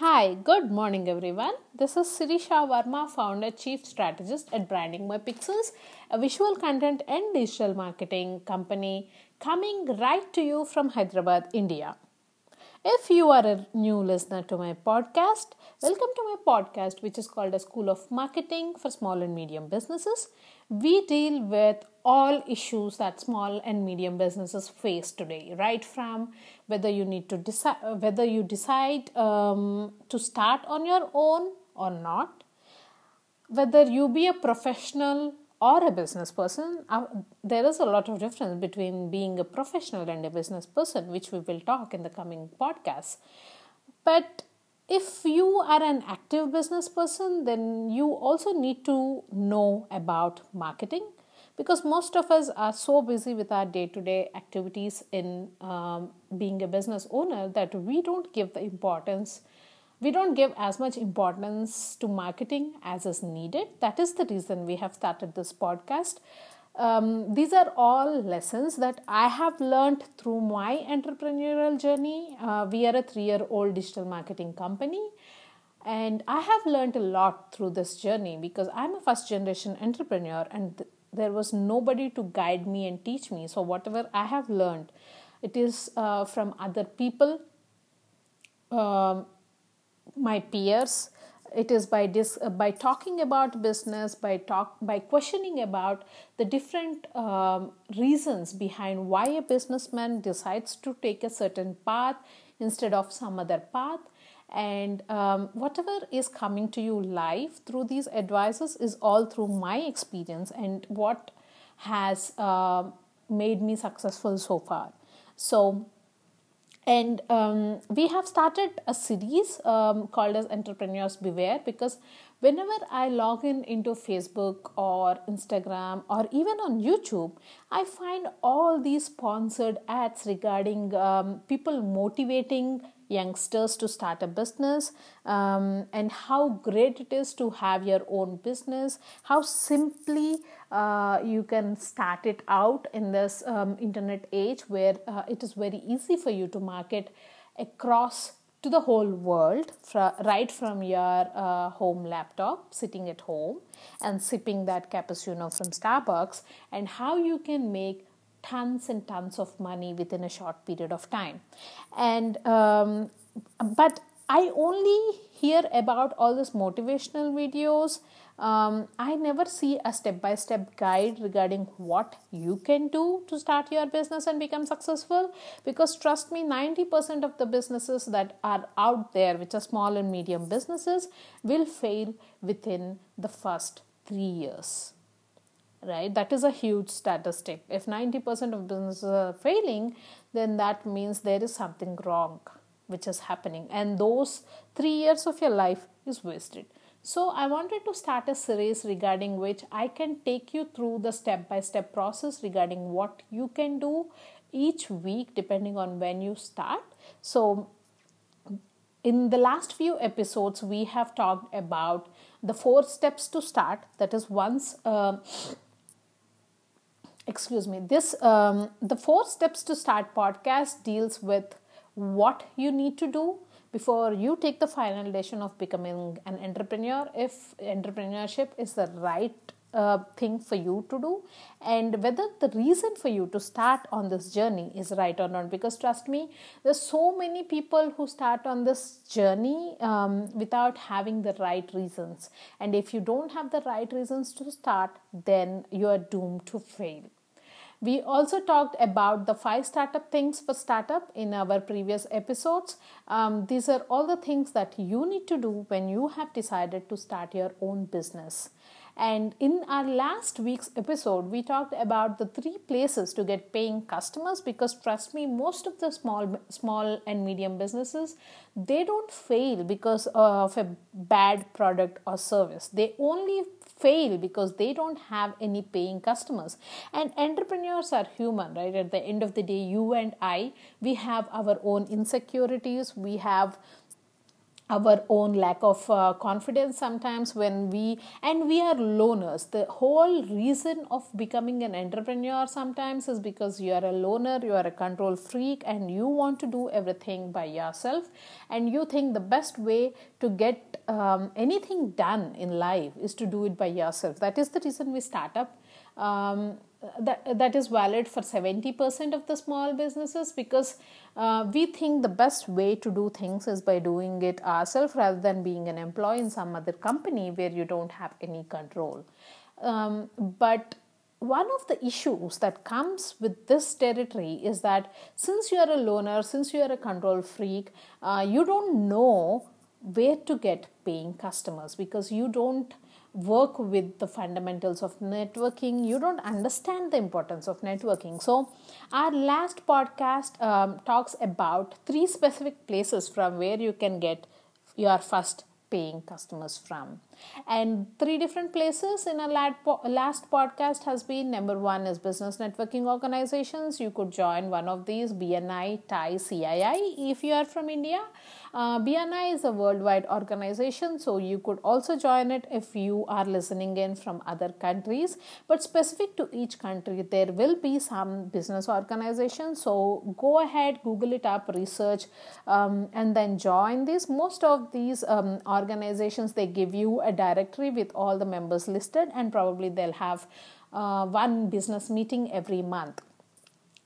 Hi, good morning everyone. This is Sirisha Varma, founder, chief strategist at Branding by Pixels, a visual content and digital marketing company coming right to you from Hyderabad, India. If you are a new listener to my podcast, welcome to my podcast, which is called a School of Marketing for Small and Medium Businesses. We deal with all issues that small and medium businesses face today, right from whether you need to decide whether you decide um, to start on your own or not, whether you be a professional or a business person, uh, there is a lot of difference between being a professional and a business person, which we will talk in the coming podcasts. But if you are an active business person, then you also need to know about marketing because most of us are so busy with our day to day activities in um, being a business owner that we don't give the importance we don't give as much importance to marketing as is needed. That is the reason we have started this podcast. Um, these are all lessons that I have learned through my entrepreneurial journey. Uh, we are a three year old digital marketing company, and I have learned a lot through this journey because I'm a first generation entrepreneur and there was nobody to guide me and teach me. So, whatever I have learned, it is uh, from other people. Um, my peers it is by dis, uh, by talking about business by talk by questioning about the different um, reasons behind why a businessman decides to take a certain path instead of some other path and um, whatever is coming to you live through these advices is all through my experience and what has uh, made me successful so far. So and um, we have started a series um, called as entrepreneurs beware because whenever i log in into facebook or instagram or even on youtube i find all these sponsored ads regarding um, people motivating youngsters to start a business um, and how great it is to have your own business how simply uh, you can start it out in this um, internet age where uh, it is very easy for you to market across to the whole world right from your uh, home laptop sitting at home and sipping that cappuccino from starbucks and how you can make tons and tons of money within a short period of time and um, but i only hear about all these motivational videos um, I never see a step by step guide regarding what you can do to start your business and become successful. Because trust me, 90% of the businesses that are out there, which are small and medium businesses, will fail within the first three years right? That is a huge statistic. If 90% of businesses are failing then that means there is something wrong which is happening. And those 3 years of your life is wasted. So i wanted to start a series regarding which i can take you through the step by step process regarding what you can do each week depending on when you start. So in the last few episodes we have talked about the four steps to start. That is once uh, excuse me. This um, the four steps to start podcast deals with what you need to do before you take the final decision of becoming an entrepreneur if entrepreneurship is the right uh, thing for you to do and whether the reason for you to start on this journey is right or not. Because trust me there's so many people who start on this journey um, without having the right reasons. And if you don't have the right reasons to start then you are doomed to fail we also talked about the five startup things for startup in our previous episodes. Um, these are all the things that you need to do when you have decided to start your own business. And in our last week's episode, we talked about the three places to get paying customers because trust me, most of the small small and medium businesses they don't fail because of a bad product or service. They only fail because they don't have any paying customers. And entrepreneurs are human right? At the end of the day you and i we have our own insecurities. We have our own lack of uh, confidence sometimes when we and we are loners. The whole reason of becoming an entrepreneur sometimes is because you are a loner you are a control freak and you want to do everything by yourself and you think the best way to get um, anything done in life is to do it by yourself. That is the reason we start up um, that that is valid for 70% of the small businesses because uh, we think the best way to do things is by doing it ourselves rather than being an employee in some other company where you don't have any control. Um, but one of the issues that comes with this territory is that since you are a loner since you are a control freak uh, you don't know where to get paying customers because you don't work with the fundamentals of networking you don't understand the importance of networking. So our last podcast um, talks about three specific places from where you can get your first paying customers from and three different places in a last podcast has been number one is business networking organizations you could join one of these bni TiE cii if you are from india uh, BNI is a worldwide organization, so you could also join it if you are listening in from other countries. But specific to each country, there will be some business organizations. So go ahead, Google it up, research, um, and then join these. Most of these um, organizations they give you a directory with all the members listed, and probably they'll have uh, one business meeting every month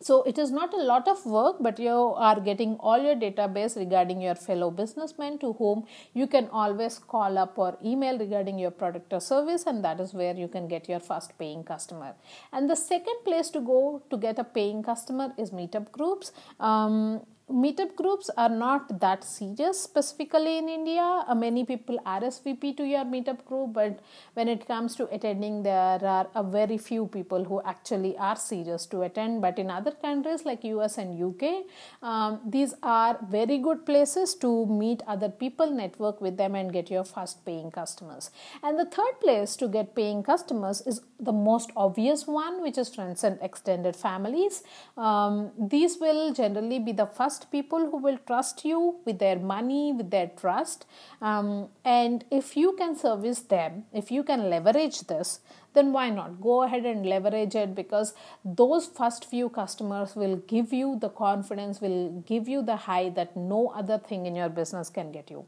so it is not a lot of work, but you are getting all your database regarding your fellow businessmen to whom you can always call up or email regarding your product or service, and that is where you can get your first paying customer. And the second place to go to get a paying customer is meetup groups. Um, meetup groups are not that serious specifically in India. Uh, many people RSVP to your meetup group, but when it comes to attending, there are a very few people who actually are serious to attend. But in other countries like US and UK, um, these are very good places to meet other people, network with them, and get your first paying customers. And the third place to get paying customers is the most obvious one, which is friends and extended families. Um, these will generally be the first trust people who will trust you with their money, with their trust. Um, and if you can service them, if you can leverage this, then why not? Go ahead and leverage it because those first few customers will give you the confidence, will give you the high that no other thing in your business can get you.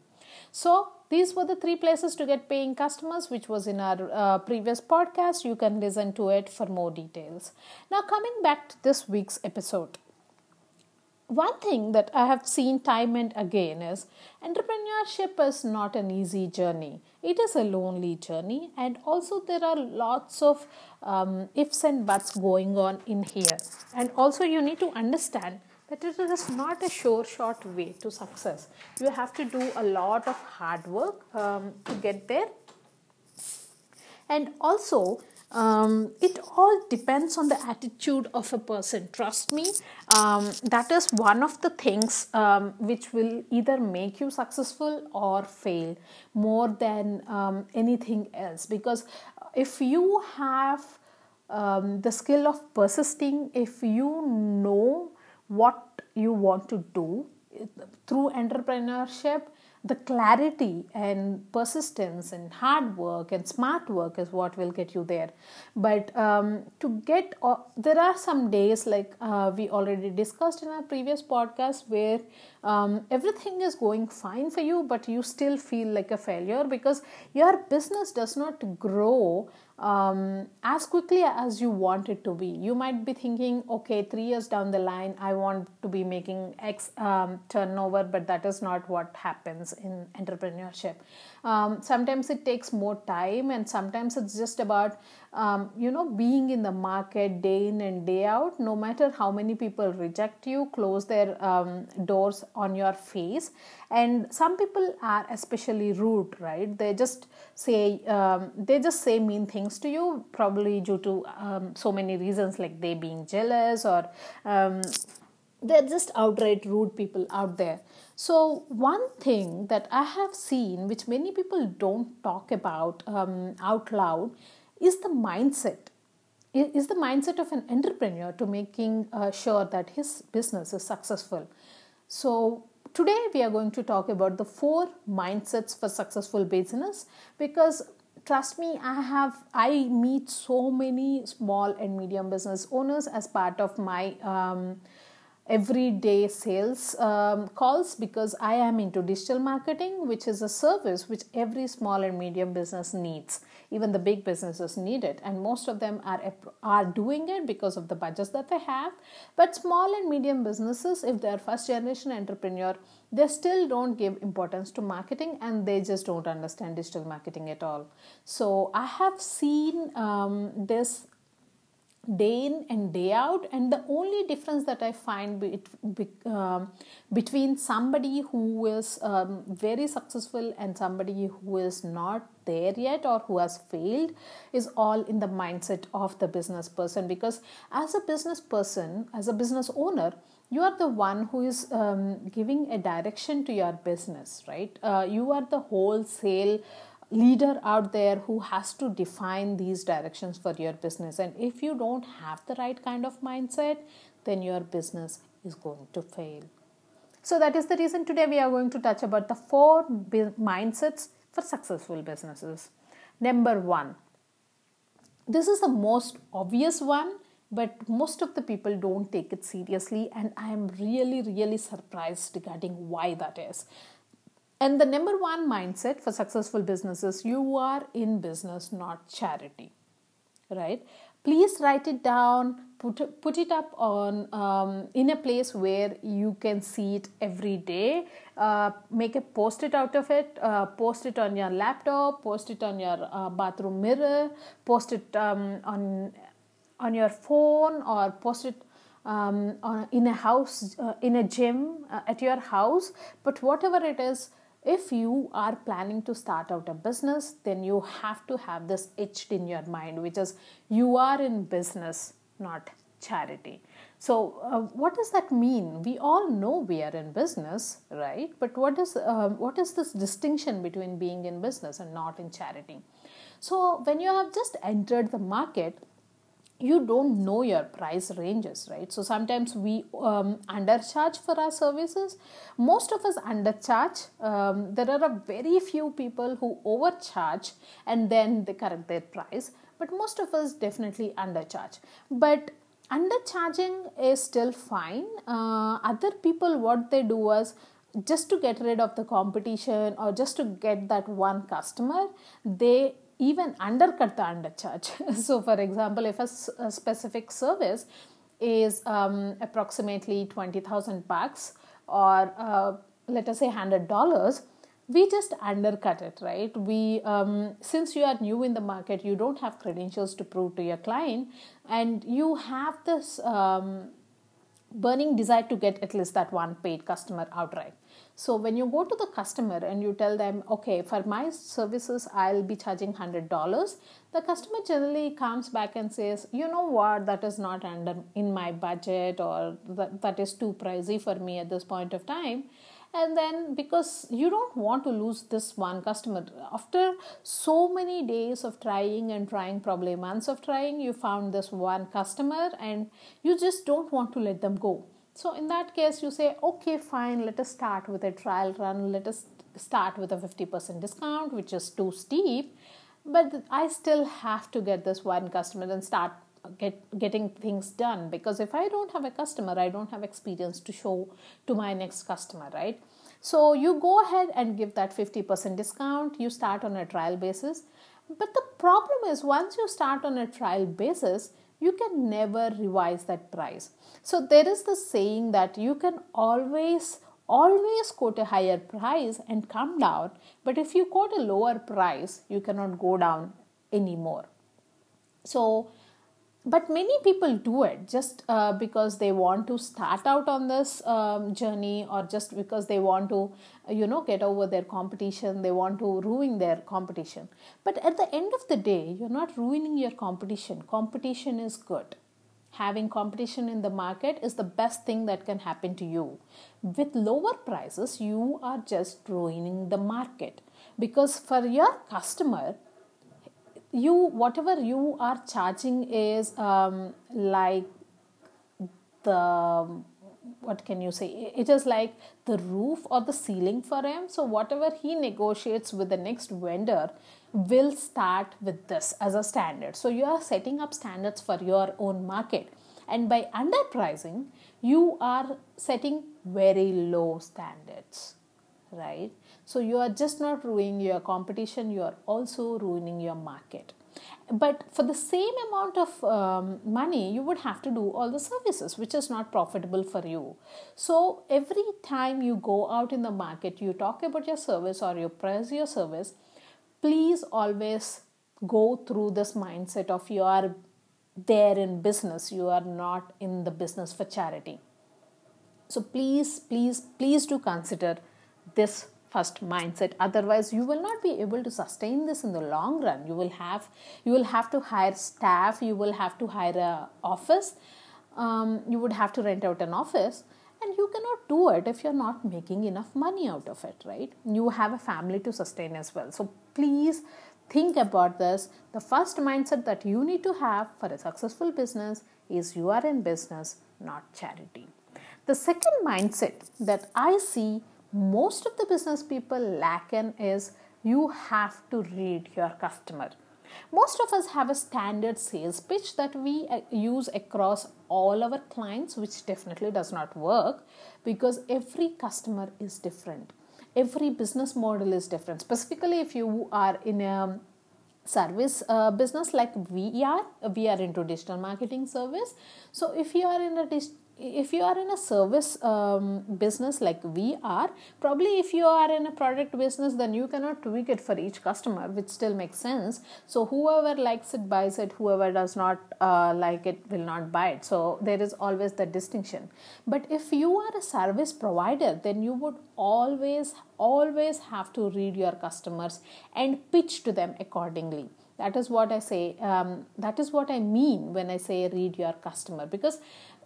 So, these were the three places to get paying customers, which was in our uh, previous podcast. You can listen to it for more details. Now, coming back to this week's episode one thing that I have seen time and again is entrepreneurship is not an easy journey. It is a lonely journey, and also there are lots of um, ifs and buts going on in here. And also, you need to understand that it is not a sure short way to success. You have to do a lot of hard work um, to get there, and also um, it all depends on the attitude of a person. Trust me um, that is one of the things um, which will either make you successful or fail more than um, anything else. Because if you have um, the skill of persisting if you know what you want to do through entrepreneurship the clarity and persistence and hard work and smart work is what will get you there. But um, to get uh, there are some days like uh, we already discussed in our previous podcast where um, everything is going fine for you but you still feel like a failure because your business does not grow um, as quickly as you want it to be. You might be thinking, okay, three years down the line, I want to be making X um, turnover, but that is not what happens in entrepreneurship. Um, sometimes it takes more time, and sometimes it's just about um, you know being in the market day in and day out no matter how many people reject you close their um, doors on your face and some people are especially rude right they just say um, they just say mean things to you probably due to um, so many reasons like they being jealous or um, they're just outright rude people out there. So one thing that i have seen which many people don't talk about um, out loud is the mindset. Is the mindset of an entrepreneur to making uh, sure that his business is successful. So today we are going to talk about the four mindsets for successful business because trust me i have i meet so many small and medium business owners as part of my um, everyday sales um, calls because I am into digital marketing, which is a service which every small and medium business needs. Even the big businesses need it, and most of them are are doing it because of the budgets that they have. But small and medium businesses, if they are first generation entrepreneur, they still don't give importance to marketing, and they just don't understand digital marketing at all. So I have seen um, this day in and day out. And the only difference that i find be, um, between somebody who is um, very successful and somebody who is not there yet or who has failed is all in the mindset of the business person. Because as a business person as a business owner you are the one who is um, giving a direction to your business right? Uh, you are the wholesale leader out there who has to define these directions for your business. And if you don't have the right kind of mindset, then your business is going to fail. So that is the reason today we are going to touch about the four mindsets for successful businesses. Number one, this is the most obvious one, but most of the people don't take it seriously, and I am really, really surprised regarding why that is. And the number one mindset for successful businesses you are in business, not charity. Right? Please write it down, put, put it up on um, in a place where you can see it every day. Uh, make a post it out of it, uh, post it on your laptop, post it on your uh, bathroom mirror, post it um, on on your phone, or post it um, on, in a house, uh, in a gym, uh, at your house. But whatever it is, if you are planning to start out a business then you have to have this etched in your mind which is you are in business not charity. So uh, what does that mean? We all know we are in business right? But what is uh, what is this distinction between being in business and not in charity? So when you have just entered the market you don't know your price ranges right? So sometimes we um, undercharge for our services. Most of us undercharge. Um, there are a very few people who overcharge and then they correct their price but most of us definitely undercharge. But undercharging is still fine. Uh, other people what they do was just to get rid of the competition or just to get that one customer they even undercut the undercharge. so, for example, if a, specific service is um, approximately 20,000 bucks or uh, let us say $100, we just undercut it, right? We, um, since you are new in the market, you don't have credentials to prove to your client, and you have this um, burning desire to get at least that one paid customer outright. So when you go to the customer and you tell them, okay, for my services, I'll be charging $100, the customer generally comes back and says, you know what, that is not under in my budget or that, that is too pricey for me at this point of time. And then because you don't want to lose this one customer, after so many days of trying and trying, probably months of trying, you found this one customer and you just don't want to let them go so in that case, you say, okay, fine, let us start with a trial run. Let us start with a 50% discount, which is too steep. But I still have to get this one customer and start get getting things done because if I don't have a customer, I don't have experience to show to my next customer, right? So you go ahead and give that 50% discount. You start on a trial basis. But the problem is once you start on a trial basis, you can never revise that price. So there is the saying that you can always always quote a higher price and come down, but if you quote a lower price, you cannot go down anymore. So but many people do it just uh, because they want to start out on this um, journey or just because they want to you know get over their competition they want to ruin their competition. But at the end of the day you're not ruining your competition. Competition is good. Having competition in the market is the best thing that can happen to you. With lower prices you are just ruining the market. Because for your customer you whatever you are charging is um, like the what can you say? It is like the roof or the ceiling for him. So whatever he negotiates with the next vendor will start with this as a standard. So you are setting up standards for your own market. And by underpricing you are setting very low standards right so you are just not ruining your competition you are also ruining your market. But for the same amount of um, money you would have to do all the services which is not profitable for you. So every time you go out in the market you talk about your service or you price your service please always go through this mindset of you are there in business you are not in the business for charity. So please please please do consider this first mindset. Otherwise you will not be able to sustain this in the long run. You will have you will have to hire staff you will have to hire a office um, you would have to rent out an office and you cannot do it if you're not making enough money out of it right? You have a family to sustain as well. So please think about this. The first mindset that you need to have for a successful business is you are in business not charity. The second mindset that i see most of the business people lack in is you have to read your customer. Most of us have a standard sales pitch that we uh, use across all our clients, which definitely does not work because every customer is different. Every business model is different. Specifically, if you are in a service uh, business like we are, we are into digital marketing service. So, if you are in a if you are in a service um, business like we are probably if you are in a product business then you cannot tweak it for each customer which still makes sense. So whoever likes it buys it whoever does not uh, like it will not buy it. So there is always that distinction. But if you are a service provider then you would always always have to read your customers and pitch to them accordingly. That is what i say um, that is what i mean when i say read your customer. Because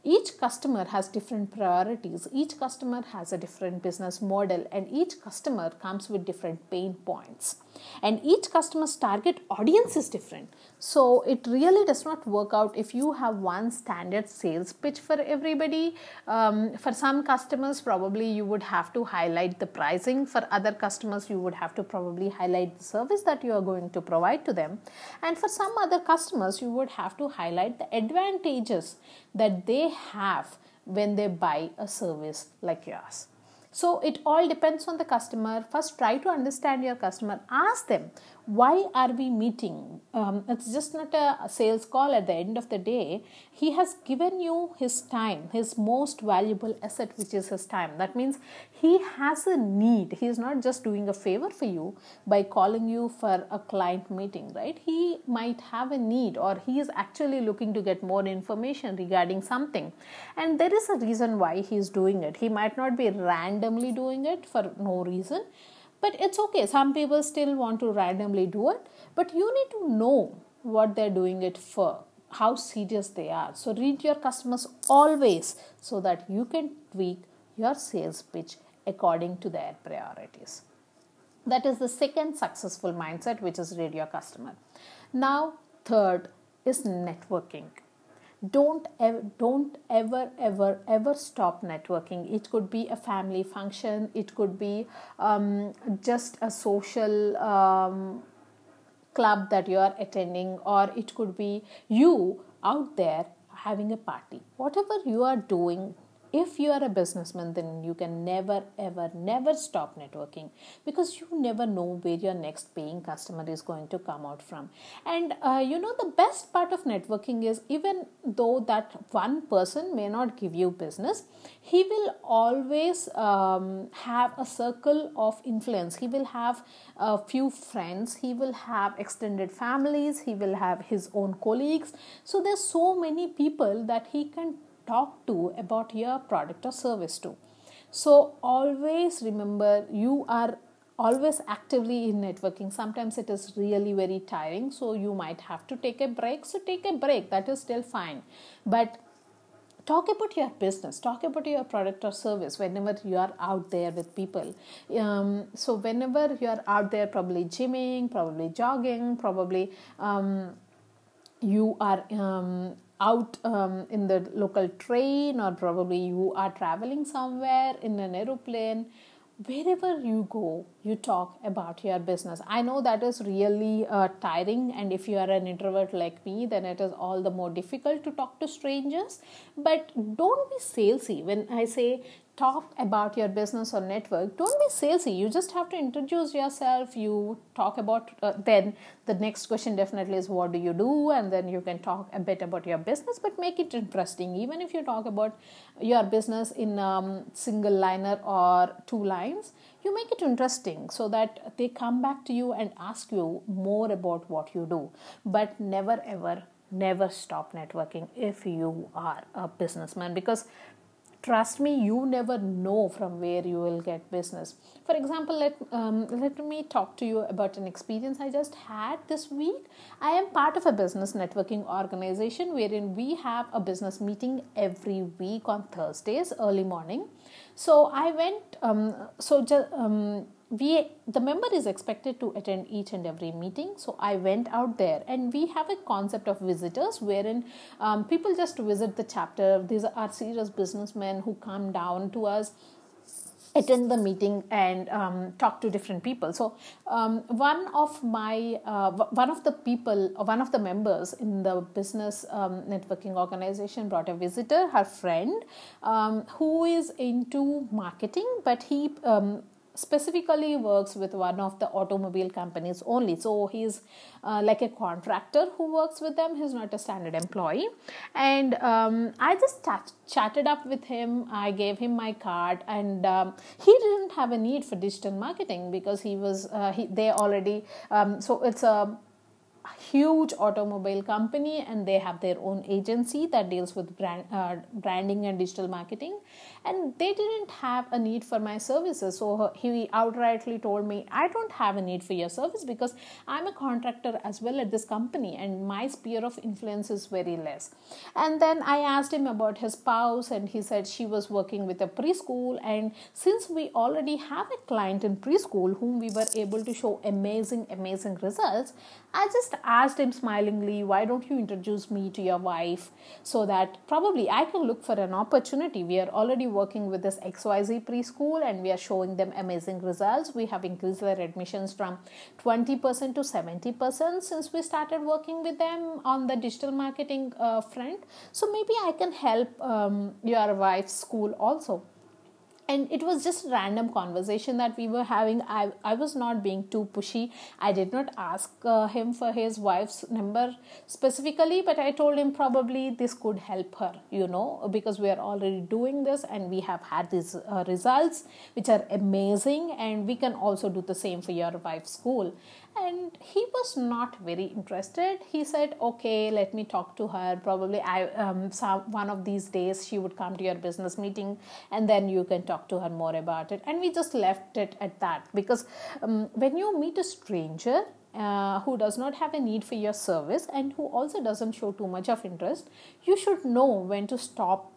each customer has different priorities. Each customer has a different business model and each customer comes with different pain points and each customer's target audience is different. So it really does not work out if you have one standard sales pitch for everybody. Um, for some customers probably you would have to highlight the pricing. For other customers you would have to probably highlight the service that you are going to provide to them. And for some other customers you would have to highlight the advantages that they have when they buy a service like yours so it all depends on the customer. First, try to understand your customer. Ask them why are we meeting? Um, it's just not a sales call at the end of the day. He has given you his time his most valuable asset which is his time. That means he has a need. He is not just doing a favor for you by calling you for a client meeting right? He might have a need or he is actually looking to get more information regarding something. And there is a reason why he is doing it. He might not be randomly doing it for no reason but it's okay. Some people still want to randomly do it. But you need to know what they're doing it for how serious they are. So read your customers always so that you can tweak your sales pitch according to their priorities. That is the second successful mindset which is read your customer. Now third is networking don't ever, don't ever ever ever stop networking. It could be a family function. It could be um, just a social um, club that you are attending or it could be you out there having a party. Whatever you are doing if you are a businessman then you can never ever never stop networking because you never know where your next paying customer is going to come out from. And uh, you know the best part of networking is even though that one person may not give you business he will always um, have a circle of influence. He will have a few friends. He will have extended families. He will have his own colleagues. So there's so many people that he can talk to about your product or service to. So always remember you are always actively in networking. Sometimes it is really very tiring, so you might have to take a break. So take a break, that is still fine. But talk about your business talk about your product or service whenever you are out there with people um, so whenever you are out there probably gymming probably jogging probably um, you are um, out um, in the local train or probably you are traveling somewhere in an aeroplane. Wherever you go you talk about your business. I know that is really uh, tiring. And if you are an introvert like me then it is all the more difficult to talk to strangers. But don't be salesy. When i say talk about your business or network don't be salesy. You just have to introduce yourself you talk about uh, then the next question definitely is what do you do? And then you can talk a bit about your business but make it interesting. Even if you talk about your business in um, single liner or two lines you make it interesting so that they come back to you and ask you more about what you do. But never ever never stop networking if you are a businessman because trust me you never know from where you will get business. For example let um, let me talk to you about an experience i just had this week. I am part of a business networking organization wherein we have a business meeting every week on thursdays early morning. So i went um, so just um, we the member is expected to attend each and every meeting. So i went out there and we have a concept of visitors wherein um, people just visit the chapter. These are serious businessmen who come down to us attend the meeting and um, talk to different people. So um, one of my uh, one of the people one of the members in the business um, networking organization brought a visitor her friend um, who is into marketing but he um, specifically works with one of the automobile companies only. So he's uh, like a contractor who works with them. He's not a standard employee. And um, I just ch- chatted up with him. I gave him my card, and um, he didn't have a need for digital marketing because he was uh, he, they already. Um, so it's a huge automobile company and they have their own agency that deals with brand uh, branding and digital marketing. And they didn't have a need for my services. So he outrightly told me i don't have a need for your service because i'm a contractor as well at this company and my sphere of influence is very less. And then i asked him about his spouse and he said she was working with a preschool. And since we already have a client in preschool whom we were able to show amazing amazing results i just asked him smilingly why don't you introduce me to your wife so that probably i can look for an opportunity we are already working with this XYZ preschool and we are showing them amazing results. We have increased their admissions from 20% to 70% since we started working with them on the digital marketing uh, front. So maybe I can help um, your wife's school also and it was just random conversation that we were having. I, I was not being too pushy. I did not ask uh, him for his wife's number specifically but i told him probably this could help her you know because we are already doing this and we have had these uh, results which are amazing. And we can also do the same for your wife's school. And he was not very interested. He said okay let me talk to her. Probably i um, some, one of these days she would come to your business meeting and then you can talk to her more about it. And we just left it at that. Because um, when you meet a stranger uh, who does not have a need for your service and who also doesn't show too much of interest you should know when to stop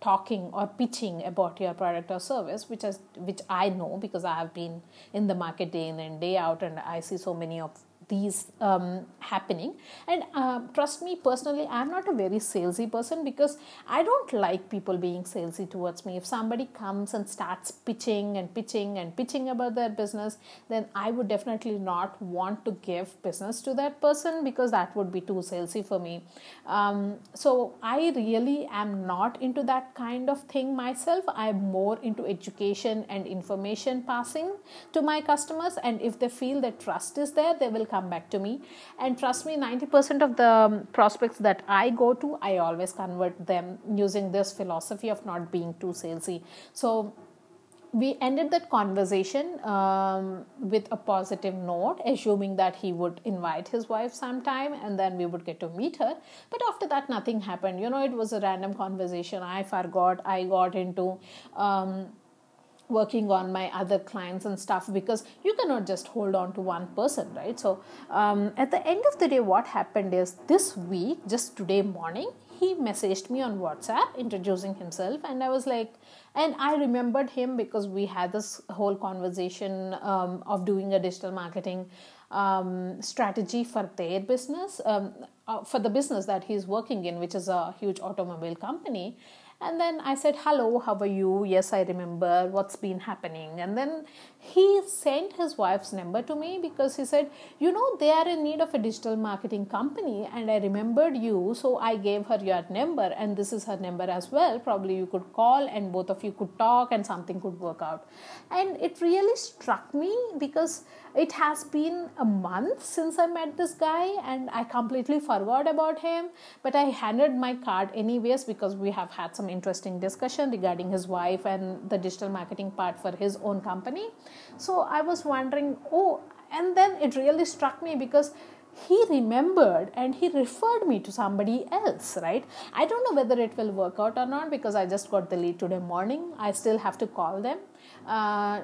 talking or pitching about your product or service which is which i know because i have been in the market day in and day out and i see so many of these um, happening. And uh, trust me personally i'm not a very salesy person because i don't like people being salesy towards me. If somebody comes and starts pitching and pitching and pitching about their business then i would definitely not want to give business to that person because that would be too salesy for me. Um, so i really am not into that kind of thing myself. I'm more into education and information passing to my customers. And if they feel that trust is there they will come come back to me and trust me 90% of the um, prospects that i go to i always convert them using this philosophy of not being too salesy so we ended that conversation um, with a positive note, assuming that he would invite his wife sometime and then we would get to meet her. But after that, nothing happened. You know, it was a random conversation. I forgot, I got into. Um, working on my other clients and stuff because you cannot just hold on to one person right so um, at the end of the day what happened is this week just today morning he messaged me on WhatsApp introducing himself, and I was like, and I remembered him because we had this whole conversation um, of doing a digital marketing um, strategy for their business, um, uh, for the business that he's working in, which is a huge automobile company. And then I said, Hello, how are you? Yes, I remember what's been happening. And then he sent his wife's number to me because he said, You know, they are in need of a digital marketing company. And I remembered you. So I gave her your number. And this is her number as well. Probably you could call and both of you could talk and something could work out. And it really struck me because it has been a month since I met this guy and I completely forgot about him. But I handed my card anyways because we have had some interesting discussion regarding his wife and the digital marketing part for his own company. So I was wondering, oh, and then it really struck me because he remembered and he referred me to somebody else right? I don't know whether it will work out or not because i just got the lead today morning. I still have to call them. Uh,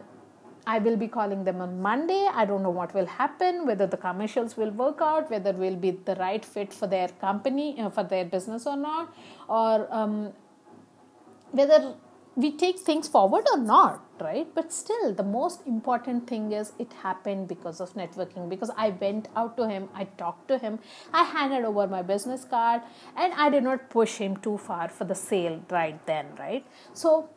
I will be calling them on Monday. I don't know what will happen, whether the commercials will work out, whether will be the right fit for their company, uh, for their business or not, or um, whether we take things forward or not, right? But still, the most important thing is it happened because of networking. Because I went out to him, I talked to him, I handed over my business card, and I did not push him too far for the sale right then, right? So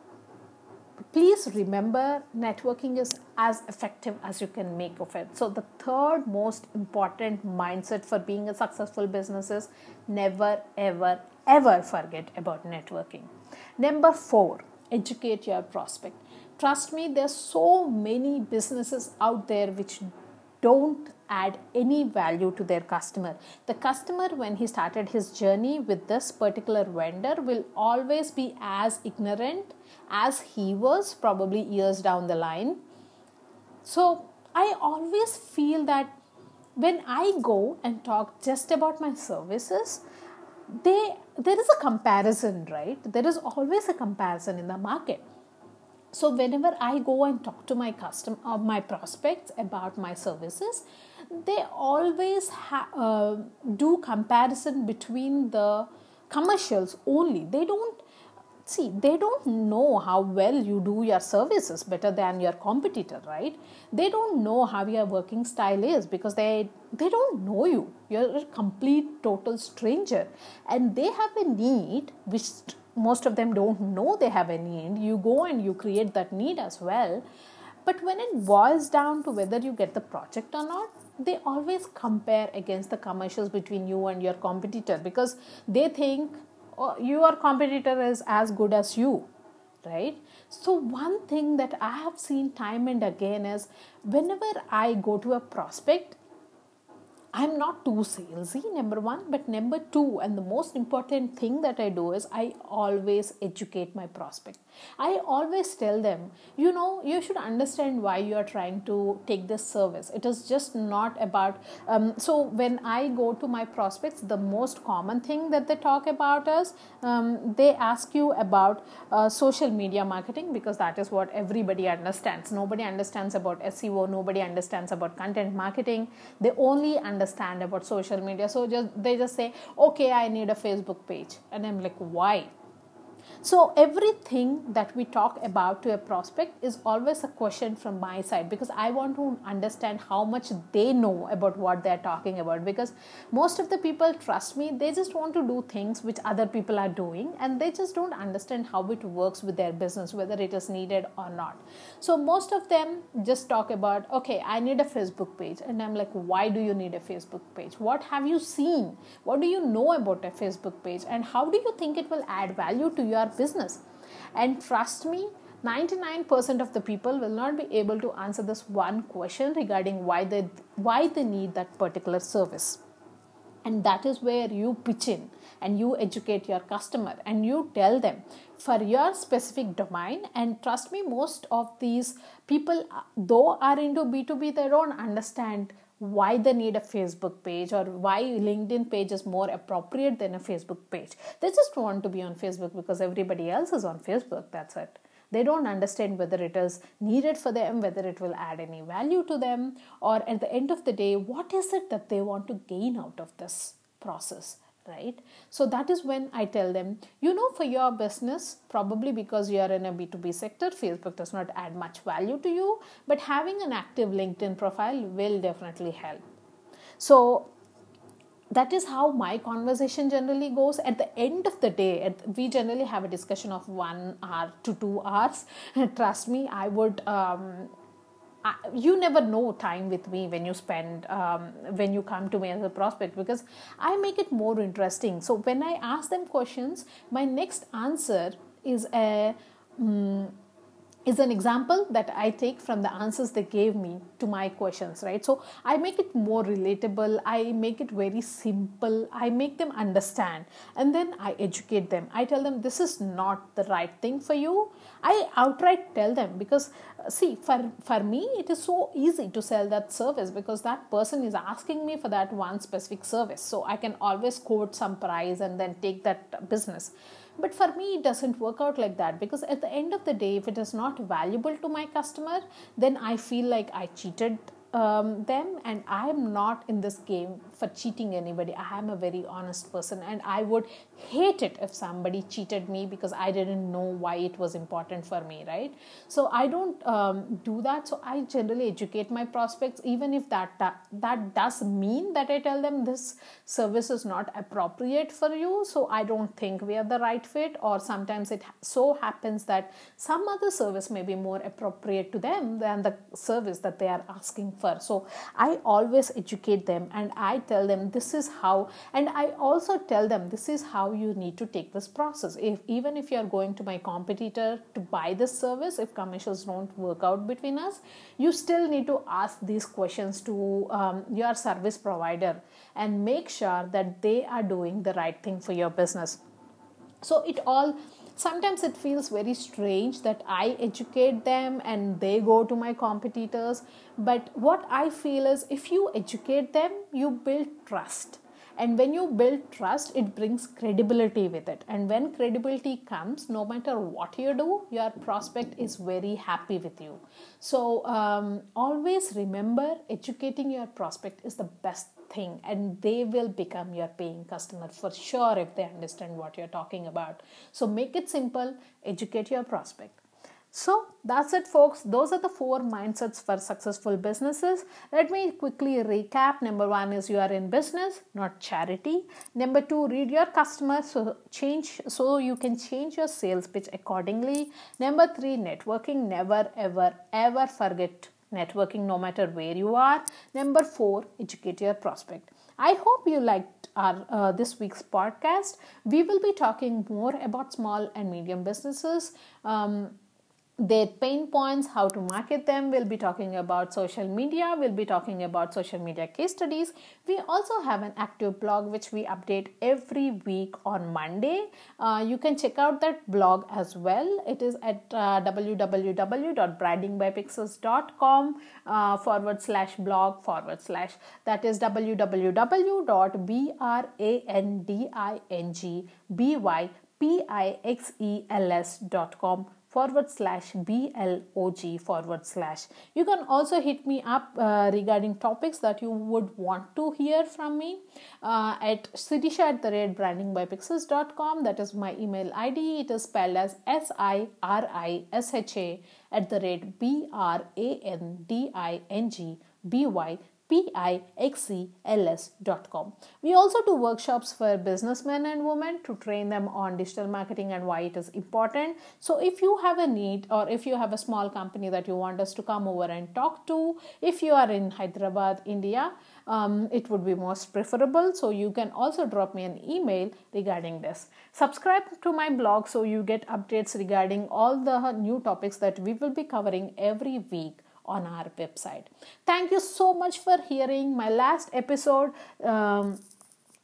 please remember networking is as effective as you can make of it so the third most important mindset for being a successful business is never ever ever forget about networking number 4 educate your prospect trust me there's so many businesses out there which don't add any value to their customer. The customer, when he started his journey with this particular vendor, will always be as ignorant as he was, probably years down the line. So, I always feel that when I go and talk just about my services, they there is a comparison, right? There is always a comparison in the market so whenever i go and talk to my custom or uh, my prospects about my services they always ha- uh, do comparison between the commercials only they don't see they don't know how well you do your services better than your competitor right? They don't know how your working style is because they they don't know you. You're a complete total stranger. And they have a need which most of them don't know they have a need. You go and you create that need as well. But when it boils down to whether you get the project or not they always compare against the commercials between you and your competitor because they think Oh, your competitor is as good as you right so one thing that i have seen time and again is whenever i go to a prospect I'm not too salesy, number one, but number two, and the most important thing that I do is I always educate my prospect. I always tell them, you know, you should understand why you are trying to take this service. It is just not about. Um, so when I go to my prospects, the most common thing that they talk about is um, they ask you about uh, social media marketing because that is what everybody understands. Nobody understands about SEO. Nobody understands about content marketing. They only understand about social media. So just they just say, okay, I need a Facebook page, and I'm like, why? So, everything that we talk about to a prospect is always a question from my side because I want to understand how much they know about what they're talking about. Because most of the people trust me, they just want to do things which other people are doing and they just don't understand how it works with their business, whether it is needed or not. So, most of them just talk about, okay, I need a Facebook page. And I'm like, why do you need a Facebook page? What have you seen? What do you know about a Facebook page? And how do you think it will add value to your business. And trust me, 99% of the people will not be able to answer this one question regarding why they why they need that particular service and that is where you pitch in and you educate your customer and you tell them for your specific domain and trust me most of these people though are into b2b they don't understand why they need a Facebook page or why LinkedIn page is more appropriate than a Facebook page. They just want to be on Facebook because everybody else is on Facebook. That's it. They don't understand whether it is needed for them, whether it will add any value to them, or at the end of the day, what is it that they want to gain out of this process right? So that is when i tell them you know for your business probably because you are in a b2b sector facebook does not add much value to you but having an active linkedin profile will definitely help. So that is how my conversation generally goes. At the end of the day we generally have a discussion of one hour to two hours. Trust me i would um, you never know time with me when you spend um, when you come to me as a prospect because i make it more interesting. So when i ask them questions my next answer is a um, is an example that I take from the answers they gave me to my questions, right? So I make it more relatable, I make it very simple, I make them understand, and then I educate them. I tell them this is not the right thing for you. I outright tell them because uh, see, for, for me, it is so easy to sell that service because that person is asking me for that one specific service. So I can always quote some price and then take that business but for me, it doesn't work out like that because at the end of the day, if it is not valuable to my customer, then I feel like I cheated um, them and i am not in this game for cheating anybody. I am a very honest person and i would hate it if somebody cheated me because i didn't know why it was important for me right? So i don't um, do that. So i generally educate my prospects. Even if that, that that does mean that i tell them this service is not appropriate for you so i don't think we are the right fit. Or sometimes it so happens that some other service may be more appropriate to them than the service that they are asking for so i always educate them and i tell them this is how and i also tell them this is how you need to take this process. If even if you are going to my competitor to buy this service if commercials don't work out between us you still need to ask these questions to um, your service provider and make sure that they are doing the right thing for your business. So it all sometimes it feels very strange that I educate them and they go to my competitors. But what I feel is if you educate them, you build trust. And when you build trust, it brings credibility with it. And when credibility comes, no matter what you do, your prospect is very happy with you. So um, always remember educating your prospect is the best thing and they will become your paying customer for sure if they understand what you're talking about. So make it simple, educate your prospect. So that's it, folks. Those are the four mindsets for successful businesses. Let me quickly recap. Number one is you are in business, not charity. Number two, read your customers so change so you can change your sales pitch accordingly. Number three, networking. Never, ever, ever forget networking no matter where you are. Number four, educate your prospect. I hope you liked our uh, this week's podcast. We will be talking more about small and medium businesses. Um, their pain points, how to market them. We'll be talking about social media. We'll be talking about social media case studies. We also have an active blog which we update every week on Monday. Uh, you can check out that blog as well. It is at uh, www.brandingbypixels.com uh, forward slash blog forward slash. That is www.brandingbypixels.com forward slash blog forward slash. You can also hit me up uh, regarding topics that you would want to hear from me uh, at sirisha at the. That is my email ID. It is spelled as S I R I S H A at the rate B R A N D I N G B Y pixels.com. We also do workshops for businessmen and women to train them on digital marketing and why it is important. So, if you have a need or if you have a small company that you want us to come over and talk to, if you are in Hyderabad, India, um, it would be most preferable. So, you can also drop me an email regarding this. Subscribe to my blog so you get updates regarding all the new topics that we will be covering every week on our website. Thank you so much for hearing my last episode. Um,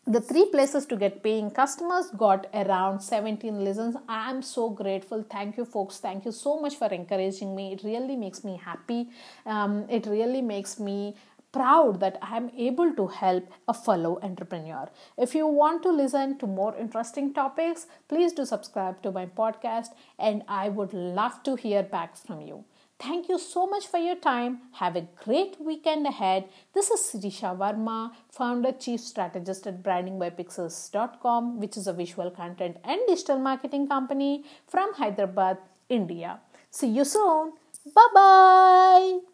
the three places to get paying customers got around 17 listens i am so grateful thank you folks thank you so much for encouraging me it really makes me happy um, it really makes me proud that I am able to help a fellow entrepreneur. If you want to listen to more interesting topics, please do subscribe to my podcast and I would love to hear back from you. Thank you so much for your time. Have a great weekend ahead. This is Sirisha Varma, founder, chief strategist at brandingbypixels.com, which is a visual content and digital marketing company from Hyderabad, India. See you soon. Bye bye.